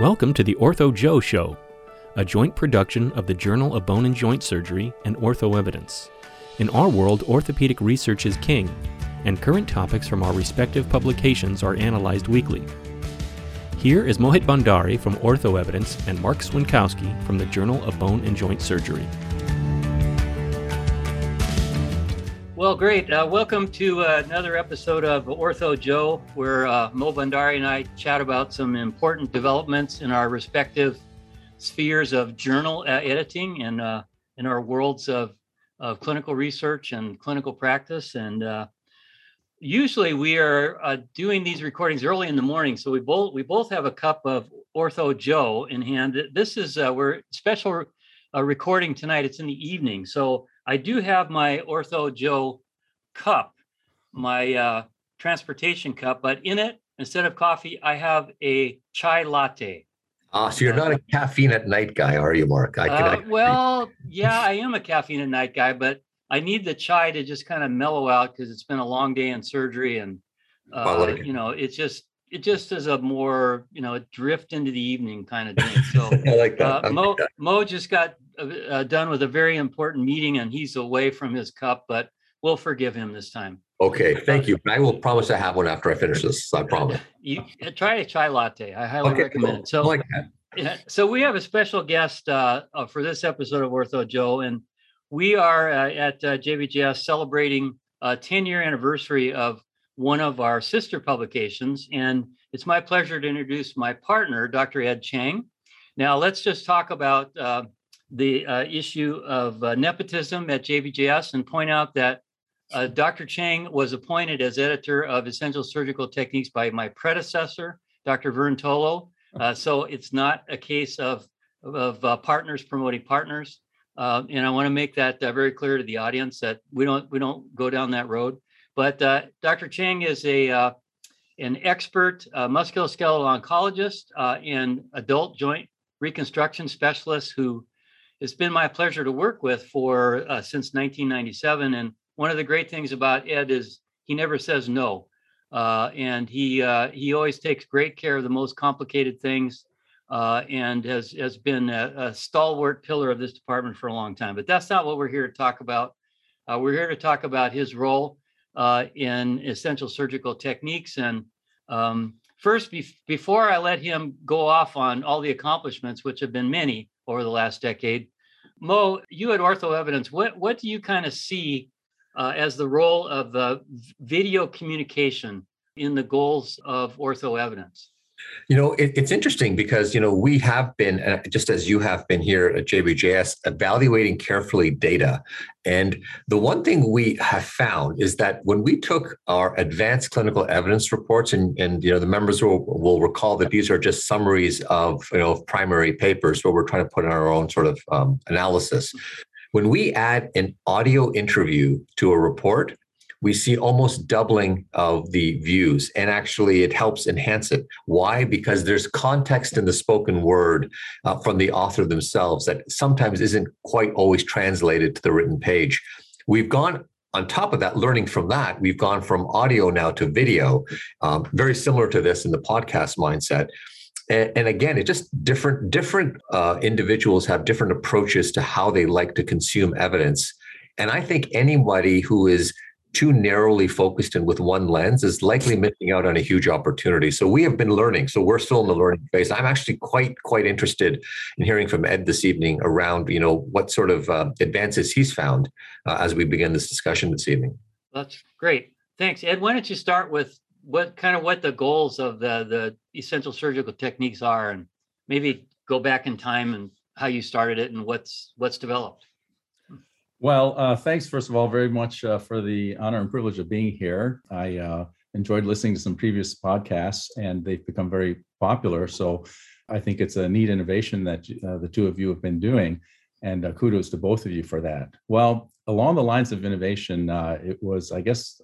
Welcome to the Ortho Joe Show, a joint production of the Journal of Bone and Joint Surgery and Ortho Evidence. In our world, orthopedic research is king, and current topics from our respective publications are analyzed weekly. Here is Mohit Bhandari from Ortho Evidence and Mark Swiontkowski from the Journal of Bone and Joint Surgery. Well, great. Uh, welcome to uh, another episode of Ortho Joe, where uh, Mo Bhandari and I chat about some important developments in our respective spheres of journal uh, editing and uh, in our worlds of, of clinical research and clinical practice. And uh, usually we are doing these recordings early in the morning, so we both we both have a cup of Ortho Joe in hand. This is we're special recording tonight. It's in the evening, so I do have my Ortho Joe cup, my uh, transportation cup, but in it, instead of coffee, I have a chai latte. Ah, so you're not a caffeine at night guy, are you, Mark? I can, uh, well, yeah, I am a caffeine at night guy, but I need the chai to just kind of mellow out because it's been a long day in surgery, and uh, you know, it's just it just is a more you know drift into the evening kind of thing. So I like that. Uh, Mo that. Mo just got uh, done with a very important meeting and he's away from his cup, but we'll forgive him this time. Okay, thank you. I will promise to have one after I finish this. I promise. you try a chai latte. I highly okay, recommend cool. it. So, like yeah, so we have a special guest uh, uh, for this episode of Ortho Joe, and we are uh, at uh, JBJS celebrating a 10 year anniversary of one of our sister publications. And it's my pleasure to introduce my partner, Dr. Ed Chang. Now, let's just talk about uh, the uh, issue of uh, nepotism at JBJS and point out that uh, Dr. Chang was appointed as editor of Essential Surgical Techniques by my predecessor, Dr. Vern Tolo. Uh, so it's not a case of, of uh, partners promoting partners. Uh, and I want to make that very clear to the audience that we don't we don't go down that road. But Dr. Chang is a an expert musculoskeletal oncologist and adult joint reconstruction specialist who it's been my pleasure to work with for uh, since 1997. And one of the great things about Ed is he never says no, uh, and he uh, he always takes great care of the most complicated things, uh, and has has been a, a, stalwart pillar of this department for a long time. But that's not what we're here to talk about. Uh, we're here to talk about his role uh, in essential surgical techniques and. Um, first, be- before I let him go off on all the accomplishments, which have been many, over the last decade. Mo, you at Ortho Evidence, what what do you kind of see uh, as the role of the video communication in the goals of Ortho Evidence? You know, it, it's interesting because, you know, we have been, just as you have been here at JBJS, evaluating carefully data. And the one thing we have found is that when we took our advanced clinical evidence reports, and, and you know, the members will, will recall that these are just summaries of, you know, primary papers where we're trying to put in our own sort of um, analysis. When we add an audio interview to a report, we see almost doubling of the views and actually it helps enhance it. Why? Because there's context in the spoken word uh, from the author themselves that sometimes isn't quite always translated to the written page. We've gone on top of that learning from that we've gone from audio now to video um, very similar to this in the podcast mindset. And, and again it just different different uh, individuals have different approaches to how they like to consume evidence. And i think anybody who is too narrowly focused and with one lens is likely missing out on a huge opportunity. So we have been learning. So we're still in the learning phase. I'm actually quite quite interested in hearing from Ed this evening around you know what sort of uh, advances he's found uh, as we begin this discussion this evening. That's great. Thanks, Ed. Why don't you start with what kind of what the goals of the the essential surgical techniques are, and maybe go back in time and how you started it and what's what's developed. Well, uh, thanks, first of all, very much uh, for the honor and privilege of being here. I uh, enjoyed listening to some previous podcasts, and they've become very popular. So I think it's a neat innovation that uh, the two of you have been doing, and uh, kudos to both of you for that. Well, along the lines of innovation, uh, it was, I guess,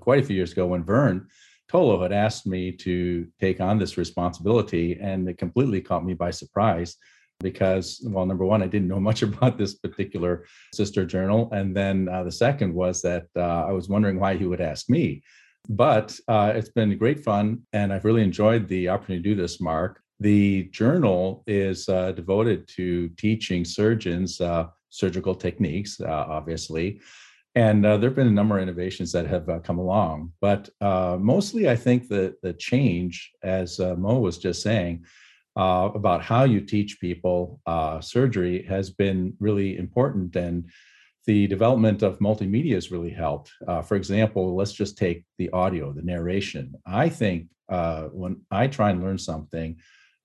quite a few years ago when Vern Tolo had asked me to take on this responsibility, and it completely caught me by surprise because, well, number one, I didn't know much about this particular sister journal. And then uh, the second was that uh, I was wondering why he would ask me. But uh, it's been great fun, and I've really enjoyed the opportunity to do this, Mark. The journal is uh, devoted to teaching surgeons uh, surgical techniques, uh, obviously. And uh, there have been a number of innovations that have uh, come along. But mostly, I think that the change, as Mo was just saying, about how you teach people surgery has been really important. And the development of multimedia has really helped. Uh, for example, let's just take the audio, the narration. I think uh, when I try and learn something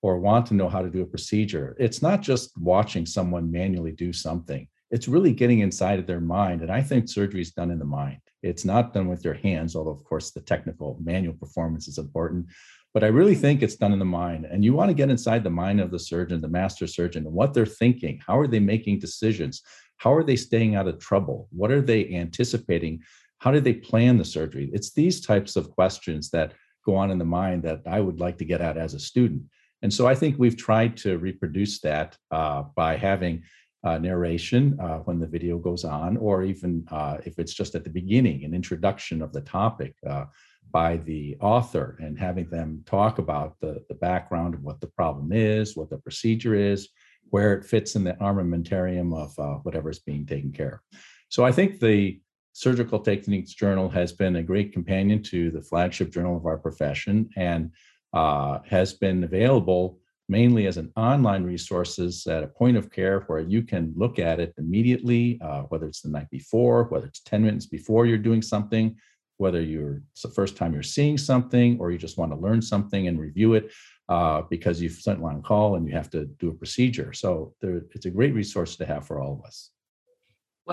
or want to know how to do a procedure, it's not just watching someone manually do something. It's really getting inside of their mind. And I think surgery is done in the mind. It's not done with your hands, although, of course, the technical manual performance is important. But I really think it's done in the mind. And you want to get inside the mind of the surgeon, the master surgeon, and what they're thinking. How are they making decisions? How are they staying out of trouble? What are they anticipating? How do they plan the surgery? It's these types of questions that go on in the mind that I would like to get at as a student. And so I think we've tried to reproduce that uh, by having uh, narration uh, when the video goes on, or even uh, if it's just at the beginning, an introduction of the topic uh, by the author and having them talk about the, the background of what the problem is, what the procedure is, where it fits in the armamentarium of uh, whatever is being taken care of. So I think the Surgical Techniques Journal has been a great companion to the flagship journal of our profession and uh, has been available mainly as an online resources at a point of care where you can look at it immediately, uh, whether it's the night before, whether it's 10 minutes before you're doing something, whether you're it's the first time you're seeing something or you just want to learn something and review it uh, because you've sent one call and you have to do a procedure. So there, it's a great resource to have for all of us.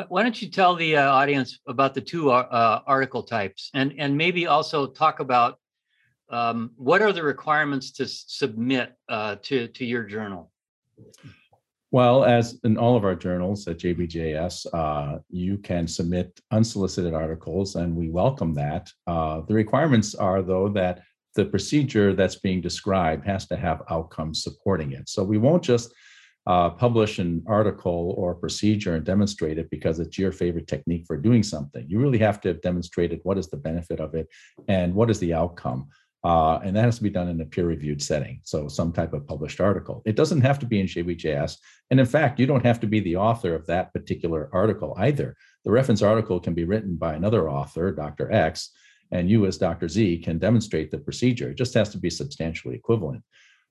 Why don't you tell the uh, audience about the two uh, article types and, and maybe also talk about um, what are the requirements to submit uh, to, to your journal? Well, as in all of our journals at JBJS, uh, you can submit unsolicited articles, and we welcome that. Uh, the requirements are, though, that the procedure that's being described has to have outcomes supporting it. So we won't just uh, publish an article or procedure and demonstrate it because it's your favorite technique for doing something. You really have to have demonstrated what is the benefit of it and what is the outcome. Uh, and that has to be done in a peer-reviewed setting, so some type of published article. It doesn't have to be in JBJS, and in fact, you don't have to be the author of that particular article either. The reference article can be written by another author, Dr. X, and you as Dr. Z can demonstrate the procedure. It just has to be substantially equivalent.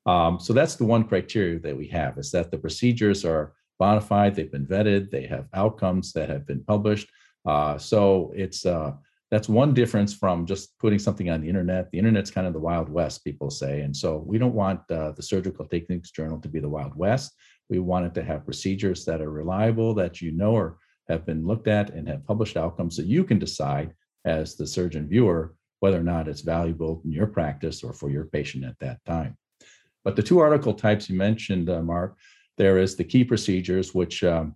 Um, so that's the one criteria that we have is that the procedures are bona fide, they've been vetted, they have outcomes that have been published. Uh, so it's uh, that's one difference from just putting something on the internet. The internet's kind of the Wild West, people say. And so we don't want uh, the Surgical Techniques Journal to be the Wild West. We want it to have procedures that are reliable, that you know are have been looked at and have published outcomes that you can decide as the surgeon viewer whether or not it's valuable in your practice or for your patient at that time. But the two article types you mentioned, uh, Mark, there is the key procedures, which um,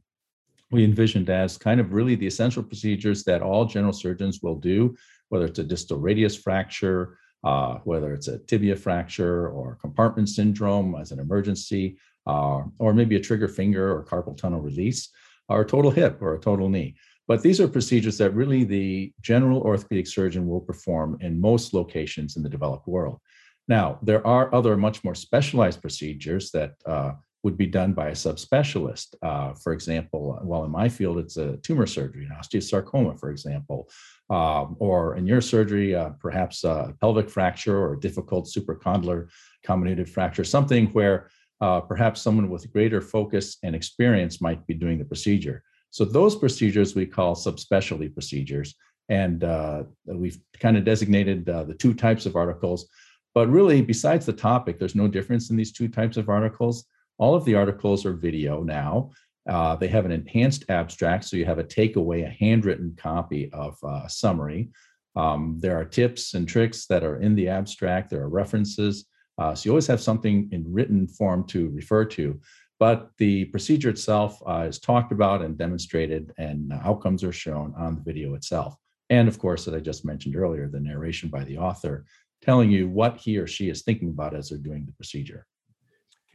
we envisioned as kind of really the essential procedures that all general surgeons will do, whether it's a distal radius fracture, uh, whether it's a tibia fracture or compartment syndrome as an emergency, uh, or maybe a trigger finger or carpal tunnel release, or a total hip or a total knee. But these are procedures that really the general orthopedic surgeon will perform in most locations in the developed world. Now, there are other much more specialized procedures that uh, would be done by a subspecialist. Uh, for example, well, in my field, it's a tumor surgery, an osteosarcoma, for example, um, or in your surgery, uh, perhaps a pelvic fracture or a difficult supracondylar comminuted fracture, something where uh, perhaps someone with greater focus and experience might be doing the procedure. So those procedures we call subspecialty procedures. And uh, we've kind of designated uh, the two types of articles. But really, besides the topic, there's no difference in these two types of articles. All of the articles are video now. Uh, they have an enhanced abstract, so you have a takeaway, a handwritten copy of uh, summary. Um, there are tips and tricks that are in the abstract. There are references. Uh, so you always have something in written form to refer to. But the procedure itself uh, is talked about and demonstrated, and outcomes are shown on the video itself. And of course, as I just mentioned earlier, the narration by the author telling you what he or she is thinking about as they're doing the procedure.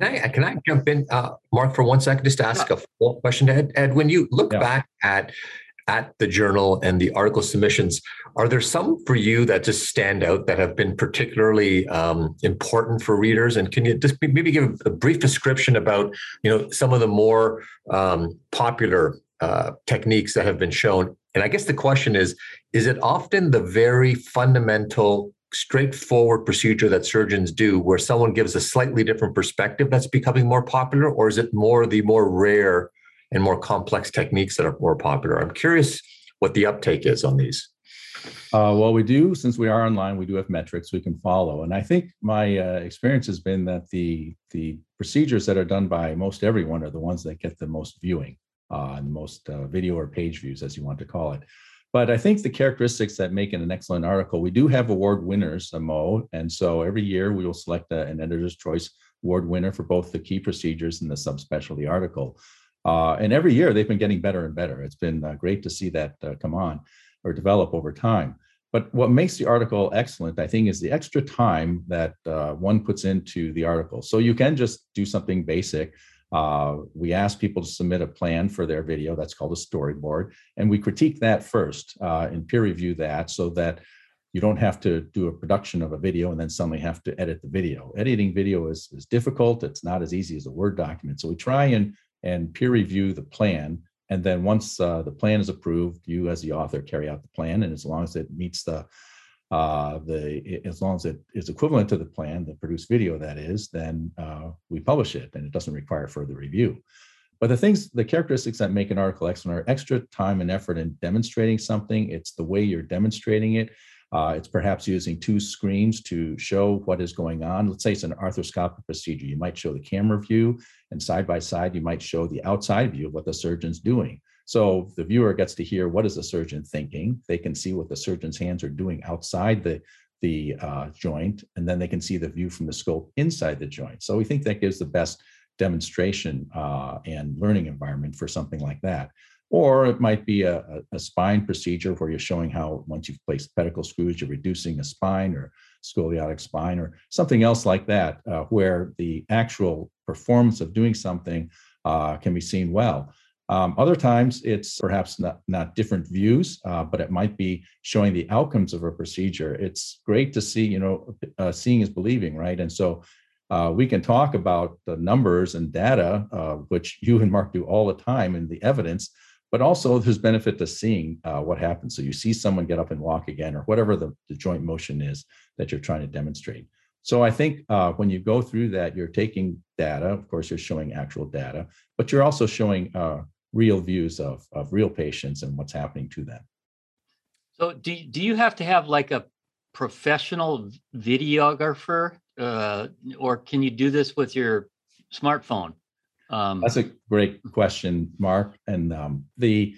Can I can I jump in, uh, Mark, for one second, just to ask yeah. a follow-up question to Ed? Ed, when you look yeah. back at at the journal and the article submissions, are there some for you that just stand out that have been particularly um, important for readers? And can you just maybe give a brief description about you know some of the more um, popular uh, techniques that have been shown? And I guess the question is: Is it often the very fundamental straightforward procedure that surgeons do where someone gives a slightly different perspective that's becoming more popular or is it more the more rare and more complex techniques that are more popular. I'm curious what the uptake is on these. Uh, well, we do, since we are online, we do have metrics we can follow. And I think my uh, experience has been that the, the procedures that are done by most everyone are the ones that get the most viewing uh, and the most uh, video or page views, as you want to call it. But I think the characteristics that make it an excellent article, we do have award winners, a Mo. And so every year we will select a, an editor's choice award winner for both the key procedures and the subspecialty article. Uh, and every year they've been getting better and better. It's been uh, great to see that uh, come on or develop over time. But what makes the article excellent, I think, is the extra time that uh, one puts into the article. So you can just do something basic. Uh, we ask people to submit a plan for their video. That's called a storyboard. And we critique that first uh, and peer review that so that you don't have to do a production of a video and then suddenly have to edit the video. Editing video is, is difficult. It's not as easy as a Word document. So we try and and peer review the plan. And then once uh, the plan is approved, you as the author carry out the plan. And as long as it meets the uh, the as long as it is equivalent to the plan, the produced video that is, then uh, we publish it, and it doesn't require further review. But the things, the characteristics that make an article excellent are extra time and effort in demonstrating something. It's the way you're demonstrating it. Uh, it's perhaps using two screens to show what is going on. Let's say it's an arthroscopic procedure. You might show the camera view, and side by side, you might show the outside view of what the surgeon's doing. So the viewer gets to hear what is the surgeon thinking. They can see what the surgeon's hands are doing outside the the uh, joint, and then they can see the view from the scope inside the joint. So we think that gives the best demonstration uh, and learning environment for something like that. Or it might be a, a, spine procedure where you're showing how once you've placed pedicle screws, you're reducing a spine or scoliotic spine or something else like that, uh, where the actual performance of doing something uh, can be seen well. Um, other times it's perhaps not, not different views, uh, but it might be showing the outcomes of a procedure. It's great to see, you know, uh, seeing is believing, right? And so uh, we can talk about the numbers and data, uh, which you and Mark do all the time, and the evidence but also there's benefit to seeing uh, what happens. So you see someone get up and walk again, or whatever the, the joint motion is that you're trying to demonstrate. So I think uh, when you go through that, you're taking data. Of course, you're showing actual data, but you're also showing uh, real views of, of real patients and what's happening to them. So do, do you have to have like a professional videographer uh, or can you do this with your smartphone? Um, That's a great question, Mark. And um, the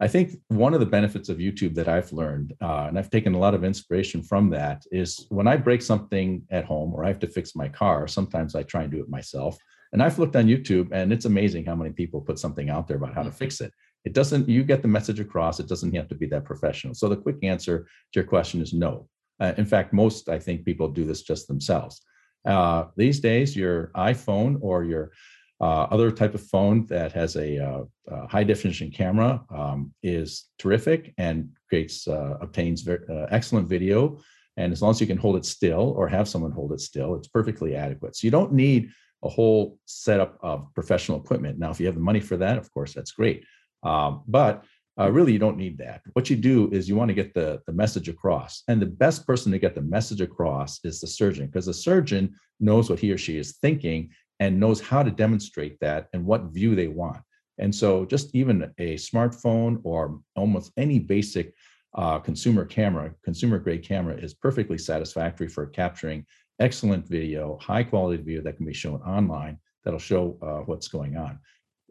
I think one of the benefits of YouTube that I've learned, uh, and I've taken a lot of inspiration from that, is when I break something at home or I have to fix my car, sometimes I try and do it myself. And I've looked on YouTube, and it's amazing how many people put something out there about how to mm-hmm. fix it. It doesn't, you get the message across, it doesn't have to be that professional. So the quick answer to your question is no. Uh, in fact, most, I think, people do this just themselves. Uh, these days, your iPhone or your uh, other type of phone that has a, uh, a high definition camera um, is terrific and creates uh, obtains very, uh, excellent video. And as long as you can hold it still or have someone hold it still, it's perfectly adequate. So you don't need a whole setup of professional equipment. Now, if you have the money for that, of course, that's great. Um, but uh, really, you don't need that. What you do is you want to get the, the message across. And the best person to get the message across is the surgeon, because the surgeon knows what he or she is thinking and knows how to demonstrate that and what view they want. And so, just even a smartphone or almost any basic uh, consumer camera, consumer grade camera, is perfectly satisfactory for capturing excellent video, high quality video that can be shown online that'll show uh, what's going on.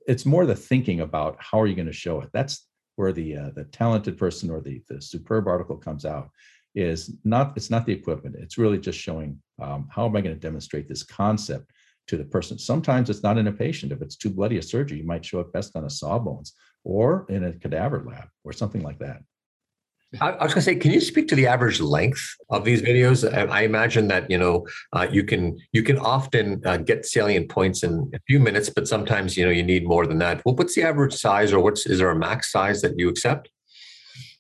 It's more the thinking about how are you going to show it. That's where the uh, the talented person or the the superb article comes out. Is not it's not the equipment. It's really just showing um, how am I going to demonstrate this concept to the person. Sometimes it's not in a patient. If it's too bloody a surgery, you might show it best on a sawbones or in a cadaver lab or something like that. I, was going to say, can you speak to the average length of these videos? I, imagine that you know uh, you can you can often uh, get salient points in a few minutes, but sometimes you know you need more than that. Well, what's the average size, or what's is there a max size that you accept?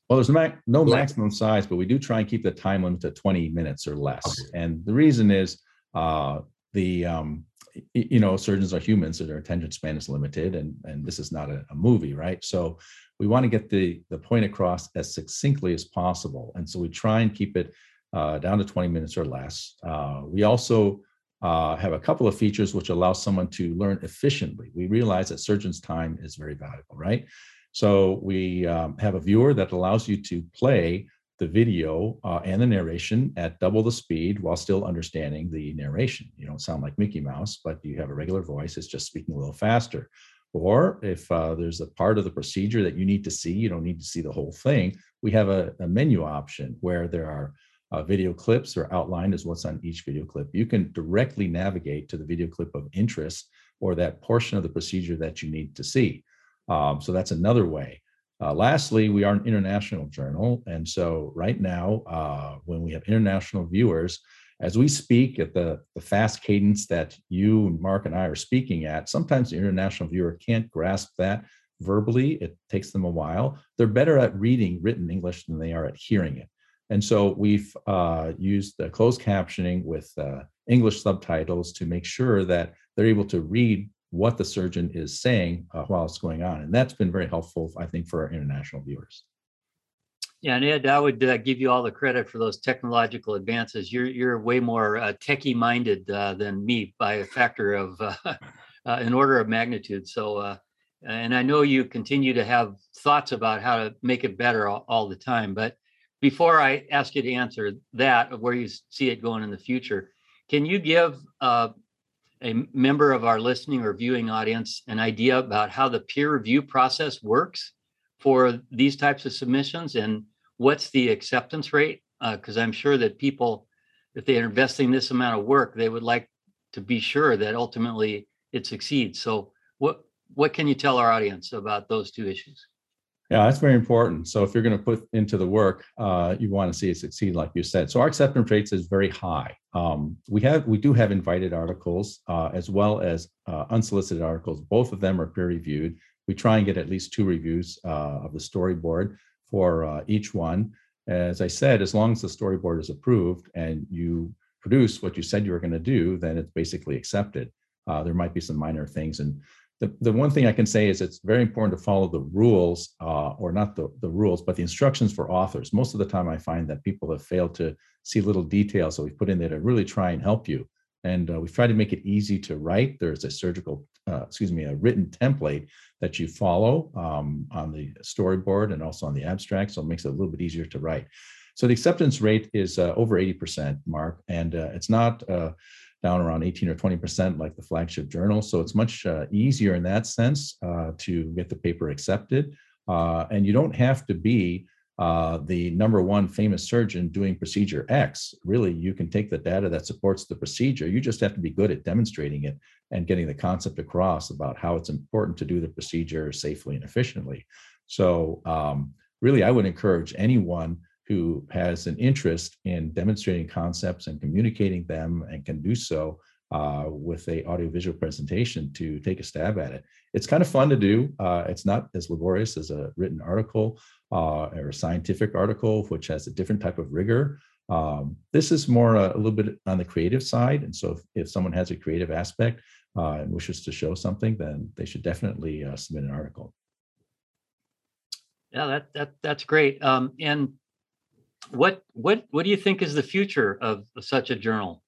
Well, there's no, no maximum size, but we do try and keep the time limit to 20 minutes or less. Okay. And the reason is uh, the um, you know surgeons are humans, so their attention span is limited, and and this is not a, a movie, right? So we want to get the the point across as succinctly as possible, and so we try and keep it uh, down to 20 minutes or less. Uh, we also uh, have a couple of features which allow someone to learn efficiently. We realize that surgeon's time is very valuable, right? So we um, have a viewer that allows you to play the video uh, and the narration at double the speed while still understanding the narration. You don't sound like Mickey Mouse, but you have a regular voice. It's just speaking a little faster. Or if uh, there's a part of the procedure that you need to see, you don't need to see the whole thing. We have a, a menu option where there are uh, video clips or outlined as what's on each video clip. You can directly navigate to the video clip of interest or that portion of the procedure that you need to see. Um, so that's another way. Uh, lastly, we are an international journal. And so right now, uh, when we have international viewers, as we speak at the, the fast cadence that you, Mark, and I are speaking at, sometimes the international viewer can't grasp that verbally. It takes them a while. They're better at reading written English than they are at hearing it. And so we've uh, used the closed captioning with uh, English subtitles to make sure that they're able to read what the surgeon is saying uh, while it's going on. And that's been very helpful, I think, for our international viewers. Yeah, and Ed, I would uh, give you all the credit for those technological advances. You're you're way more uh, techie minded uh, than me by a factor of uh, uh, an order of magnitude. So, uh, and I know you continue to have thoughts about how to make it better all, all the time. But before I ask you to answer that of where you see it going in the future, can you give a member of our listening or viewing audience an idea about how the peer review process works for these types of submissions and what's the acceptance rate? Because uh, I'm sure that people, if they're investing this amount of work, they would like to be sure that ultimately it succeeds. So, what what can you tell our audience about those two issues? Yeah, that's very important. So if you're going to put into the work, uh, you want to see it succeed, like you said. So our acceptance rates is very high. Um, we have we do have invited articles uh, as well as uh, unsolicited articles. Both of them are peer reviewed. We try and get at least two reviews uh, of the storyboard for uh, each one. As I said, as long as the storyboard is approved and you produce what you said you were going to do, then it's basically accepted. Uh, there might be some minor things and the, the one thing I can say is it's very important to follow the rules, uh, or not the, the rules, but the instructions for authors. Most of the time, I find that people have failed to see little details that we've put in there to really try and help you. And uh, we've tried to make it easy to write. There's a surgical, uh, excuse me, a written template that you follow um, on the storyboard and also on the abstract. So it makes it a little bit easier to write. So the acceptance rate is uh, over 80%, Mark, and uh, it's not uh, down around 18 or 20% like the flagship journal. So it's much uh, easier in that sense to get the paper accepted. And you don't have to be uh, the number one famous surgeon doing procedure X. Really, you can take the data that supports the procedure. You just have to be good at demonstrating it and getting the concept across about how it's important to do the procedure safely and efficiently. So, um, really, I would encourage anyone who has an interest in demonstrating concepts and communicating them and can do so uh, with a audiovisual presentation to take a stab at it. It's kind of fun to do. Uh, it's not as laborious as a written article uh, or a scientific article, which has a different type of rigor. Um, this is more a, a, little bit on the creative side. And so if, if someone has a creative aspect uh, and wishes to show something, then they should definitely uh, submit an article. Yeah, that, that that's great. Um, and what what what do you think is the future of such a journal?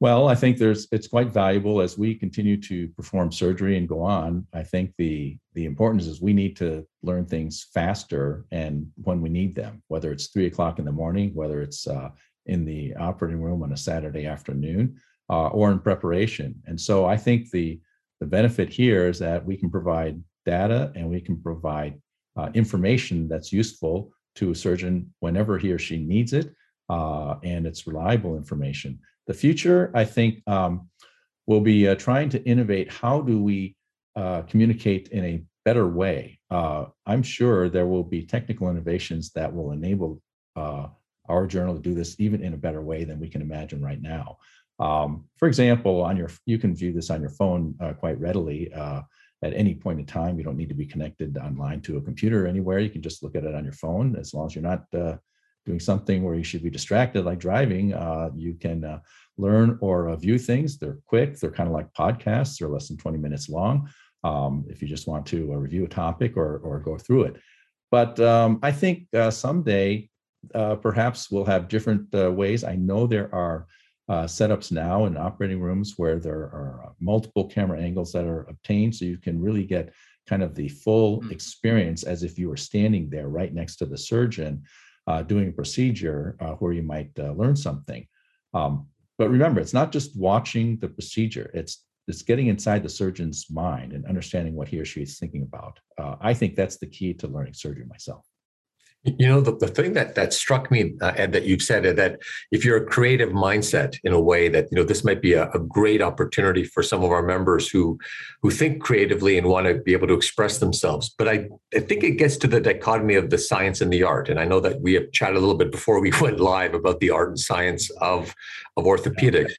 Well, I think there's it's quite valuable as we continue to perform surgery and go on. I think the the importance is we need to learn things faster and when we need them, whether it's three o'clock in the morning, whether it's uh, in the operating room on a Saturday afternoon, uh, or in preparation. And so I think the the benefit here is that we can provide data and we can provide uh, information that's useful to a surgeon whenever he or she needs it, uh, and it's reliable information. The future, I think, um, will be uh, trying to innovate. How do we uh, communicate in a better way? Uh, I'm sure there will be technical innovations that will enable uh, our journal to do this even in a better way than we can imagine right now. Um, for example, on your you can view this on your phone uh, quite readily at any point in time. You don't need to be connected online to a computer anywhere. You can just look at it on your phone as long as you're not uh, doing something where you should be distracted, like driving. Uh, you can uh, learn or uh, view things. They're quick. They're kind of like podcasts. They're less than 20 minutes long. Um, if you just want to uh, review a topic or or go through it. But um, I think uh, someday perhaps we'll have different ways. I know there are uh, setups now in operating rooms where there are uh, multiple camera angles that are obtained so you can really get kind of the full mm. experience as if you were standing there right next to the surgeon uh, doing a procedure uh, where you might uh, learn something. Um, but remember it's not just watching the procedure it's it's getting inside the surgeon's mind and understanding what he or she is thinking about. Uh, i think that's the key to learning surgery myself you know, the, the thing that that struck me, uh, Ed, that you've said is that if you're a creative mindset in a way that, you know, this might be a, a, great opportunity for some of our members who who think creatively and want to be able to express themselves. But I, I think it gets to the dichotomy of the science and the art. And I know that we have chatted a little bit before we went live about the art and science of, of orthopedics.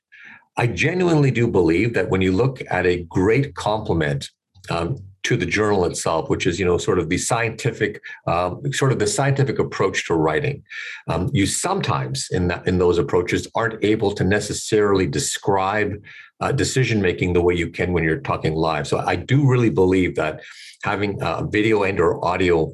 I genuinely do believe that when you look at a great complement um, to the journal itself, which is you know sort of the scientific um, sort of the scientific approach to writing. Um, you sometimes in that in those approaches aren't able to necessarily describe uh, decision making the way you can when you're talking live. So I do really believe that having a video and or audio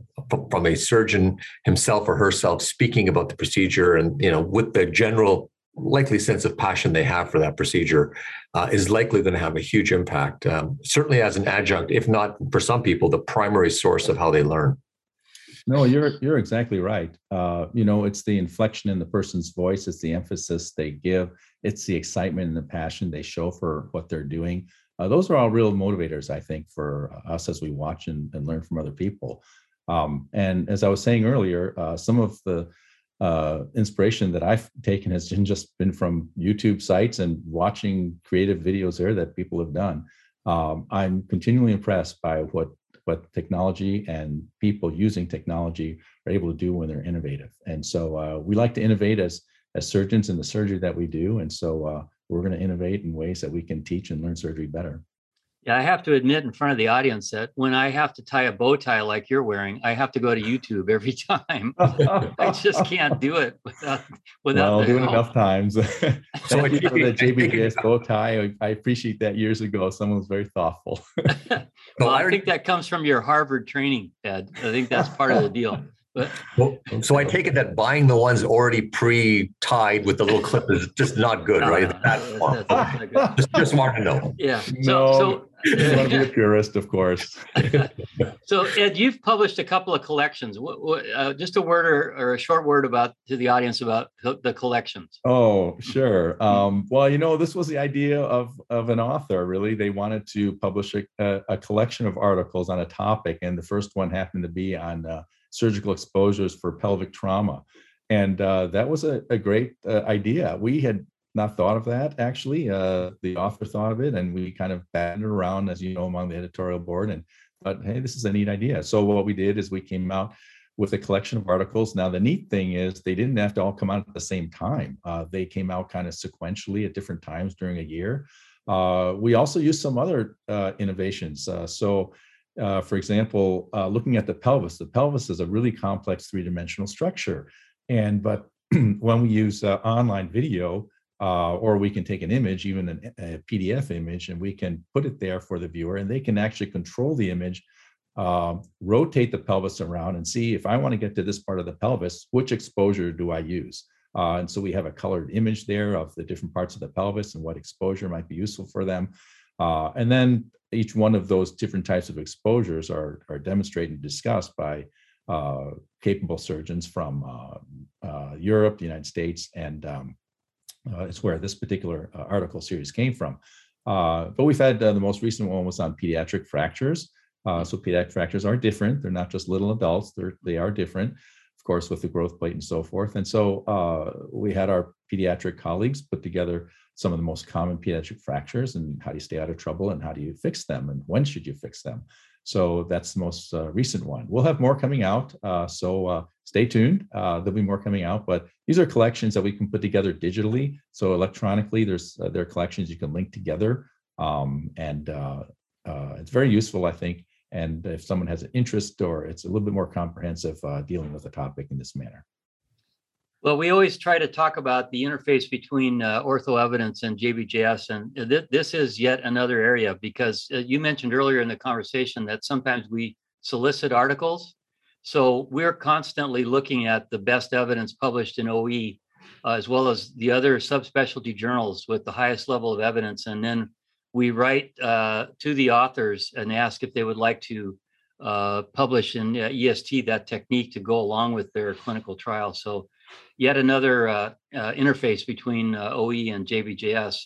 from a surgeon himself or herself speaking about the procedure and you know with the general likely sense of passion they have for that procedure uh, is likely going to have a huge impact. Um, certainly, as an adjunct, if not for some people, the primary source of how they learn. No, you're you're exactly right. Uh, you know, it's the inflection in the person's voice, it's the emphasis they give, it's the excitement and the passion they show for what they're doing. Uh, those are all real motivators, I think, for us as we watch and, and learn from other people. Um, and as I was saying earlier, uh, some of the uh, inspiration that I've taken has just been from YouTube sites and watching creative videos there that people have done. Um, I'm continually impressed by what what technology and people using technology are able to do when they're innovative. And so uh, we like to innovate as as surgeons in the surgery that we do. And so uh, we're going to innovate in ways that we can teach and learn surgery better. Yeah, I have to admit in front of the audience that when I have to tie a bow tie like you're wearing, I have to go to YouTube every time. I just can't do it without without. Well, doing help. enough times. so Thank you for the JBJS bow tie. I appreciate that years ago. Someone was very thoughtful. well, I think that comes from your Harvard training, Ed. I think that's part of the deal. Well, so I take it that buying the ones already pre-tied with the little clip is just not good, right? Ah, that's, that's good. just, just smart to know. Yeah. So, no, so you want to be a purist, of course. so, Ed, you've published a couple of collections. What, what, uh, just a word or, or, a short word about to the audience about the collections. Oh, sure. Um, well, you know, this was the idea of of an author. Really, they wanted to publish a, a, a collection of articles on a topic, and the first one happened to be on. Uh, surgical exposures for pelvic trauma. And uh, that was a, a great uh, idea. We had not thought of that actually. Uh, the author thought of it, and we kind of batted it around, as you know, among the editorial board, and thought, hey, this is a neat idea. So what we did is we came out with a collection of articles. Now the neat thing is they didn't have to all come out at the same time. Uh, they came out kind of sequentially at different times during a year. Uh, we also used some other uh, innovations. Uh, so uh, for example, looking at the pelvis, the pelvis is a really complex three-dimensional structure. And but when we use online video, uh, or we can take an image, even an, a PDF image, and we can put it there for the viewer, and they can actually control the image, um, rotate the pelvis around, and see if I want to get to this part of the pelvis, which exposure do I use? Uh, and so we have a colored image there of the different parts of the pelvis and what exposure might be useful for them. Uh, and then each one of those different types of exposures are, are demonstrated and discussed by uh, capable surgeons from uh, uh Europe, the United States, and um, uh, Uh, it's where this particular uh, article series came from. Uh, but we've had uh, the most recent one was on pediatric fractures. so pediatric fractures are different. They're not just little adults. They're, they are different, of course, with the growth plate and so forth. And so we had our pediatric colleagues put together some of the most common pediatric fractures and how do you stay out of trouble and how do you fix them and when should you fix them. So that's the most uh, recent one. We'll have more coming out. Uh, so uh, stay tuned. Uh, there'll be more coming out, but these are collections that we can put together digitally. So electronically, there's uh, there are collections you can link together. Um, and uh, it's very useful, I think. And if someone has an interest or it's a little bit more comprehensive, dealing with a topic in this manner. Well, we always try to talk about the interface between uh, ortho evidence and JBJS, and th- this is yet another area because uh, you mentioned earlier in the conversation that sometimes we solicit articles. So we're constantly looking at the best evidence published in OE, uh, as well as the other subspecialty journals with the highest level of evidence, and then we write uh, to the authors and ask if they would like to uh, publish in uh, EST that technique to go along with their clinical trial. So yet another uh, uh, interface between uh, OE and JBJS.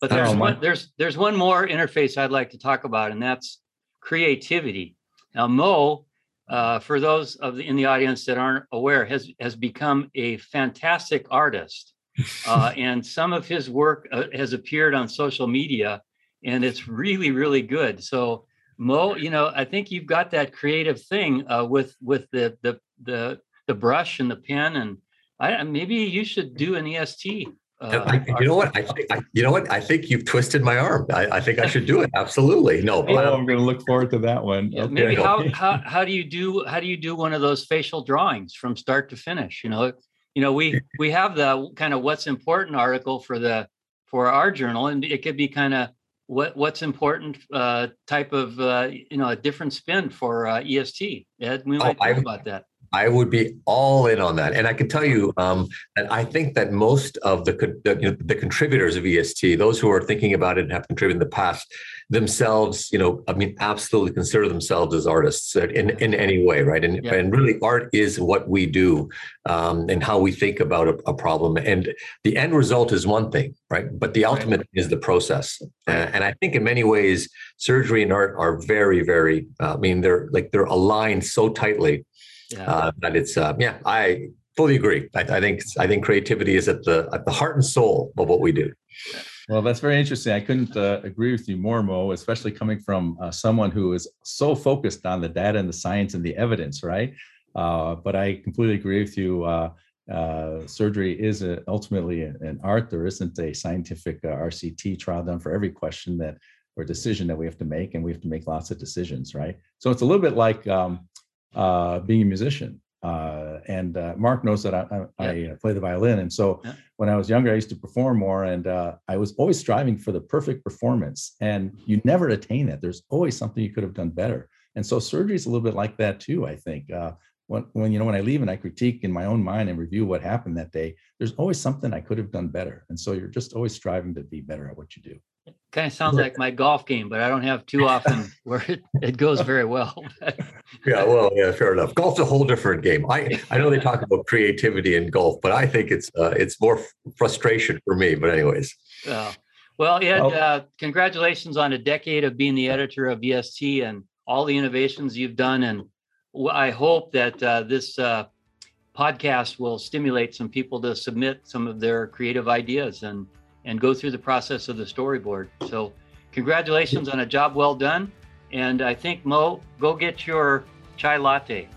But there's oh, one, there's there's one more interface I'd like to talk about, and that's creativity. Now, Mo, uh, for those of the, in the audience that aren't aware, has has become a fantastic artist, uh, and some of his work uh, has appeared on social media, and it's really really good. So, Mo, you know, I think you've got that creative thing with with the the the the brush and the pen and I maybe you should do an EST. Uh, I, you know what? I, I, you know what? I think you've twisted my arm. I, I think I should do it. Absolutely. No. oh, I'm going to look forward to that one. Yeah, okay. Maybe how, how how do you do how do you do one of those facial drawings from start to finish? You know, you know we we have the kind of what's important article for the for our journal, and it could be kind of what what's important uh, type of uh, you know a different spin for uh, EST. Ed, we might oh, talk about that. I would be all in on that, and I can tell you um, that I think that most of the the, you know, the, contributors of EST, those who are thinking about it and have contributed in the past, themselves, you know, I mean, absolutely consider themselves as artists in in any way, right? And yeah. and really, art is what we do um, and how we think about a, a, problem. And the end result is one thing, right? But the ultimate right. is the process. And I think in many ways, surgery and art are very, very. Uh, I mean, they're like they're aligned so tightly yeah. Uh, but it's uh, yeah, I fully agree. I, I, think I think creativity is at the at the heart and soul of what we do. Well, that's very interesting. I couldn't uh, agree with you more, Mo, especially coming from uh, someone who is so focused on the data and the science and the evidence, right? Uh, but I completely agree with you. Uh, uh, surgery is a, ultimately an art. There isn't a scientific uh, RCT trial done for every question that or decision that we have to make, and we have to make lots of decisions, right? So it's a little bit like um, uh, being a musician. Uh, and uh, Mark knows that I, I, yeah. I, play the violin. And so yeah. when I was younger, I used to perform more and uh, I was always striving for the perfect performance. And you never attain that. There's always something you could have done better. And so surgery is a little bit like that too, I think. Uh, when, when you know when I leave and I critique in my own mind and review what happened that day, there's always something I could have done better. And so you're just always striving to be better at what you do kind of sounds like my golf game, but I don't have too often where it, it goes very well. yeah, well, yeah, fair enough. Golf's a whole different game. I I know they talk about creativity in golf, but I think it's uh, it's more frustration for me. But anyways. Uh, well, Ed, well, uh, congratulations on a decade of being the editor of EST and all the innovations you've done. And I hope that uh, this uh, podcast will stimulate some people to submit some of their creative ideas and and go through the process of the storyboard. So, congratulations on a job well done. And I think Mo, go get your chai latte.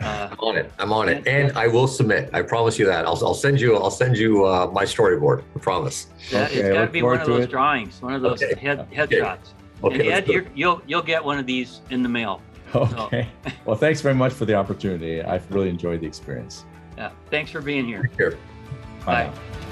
Uh, I'm on it. I'm on it, and I will submit. I promise you that. I'll, I'll send you. I'll send you uh, my storyboard. I promise. Yeah, okay, it's got to be one of those it. drawings, one of those okay. head headshots. Okay. and Ed, you you'll you'll get one of these in the mail. Okay. So. well, thanks very much for the opportunity. I've really enjoyed the experience. Yeah. Thanks for being here. Take care. Bye. Bye.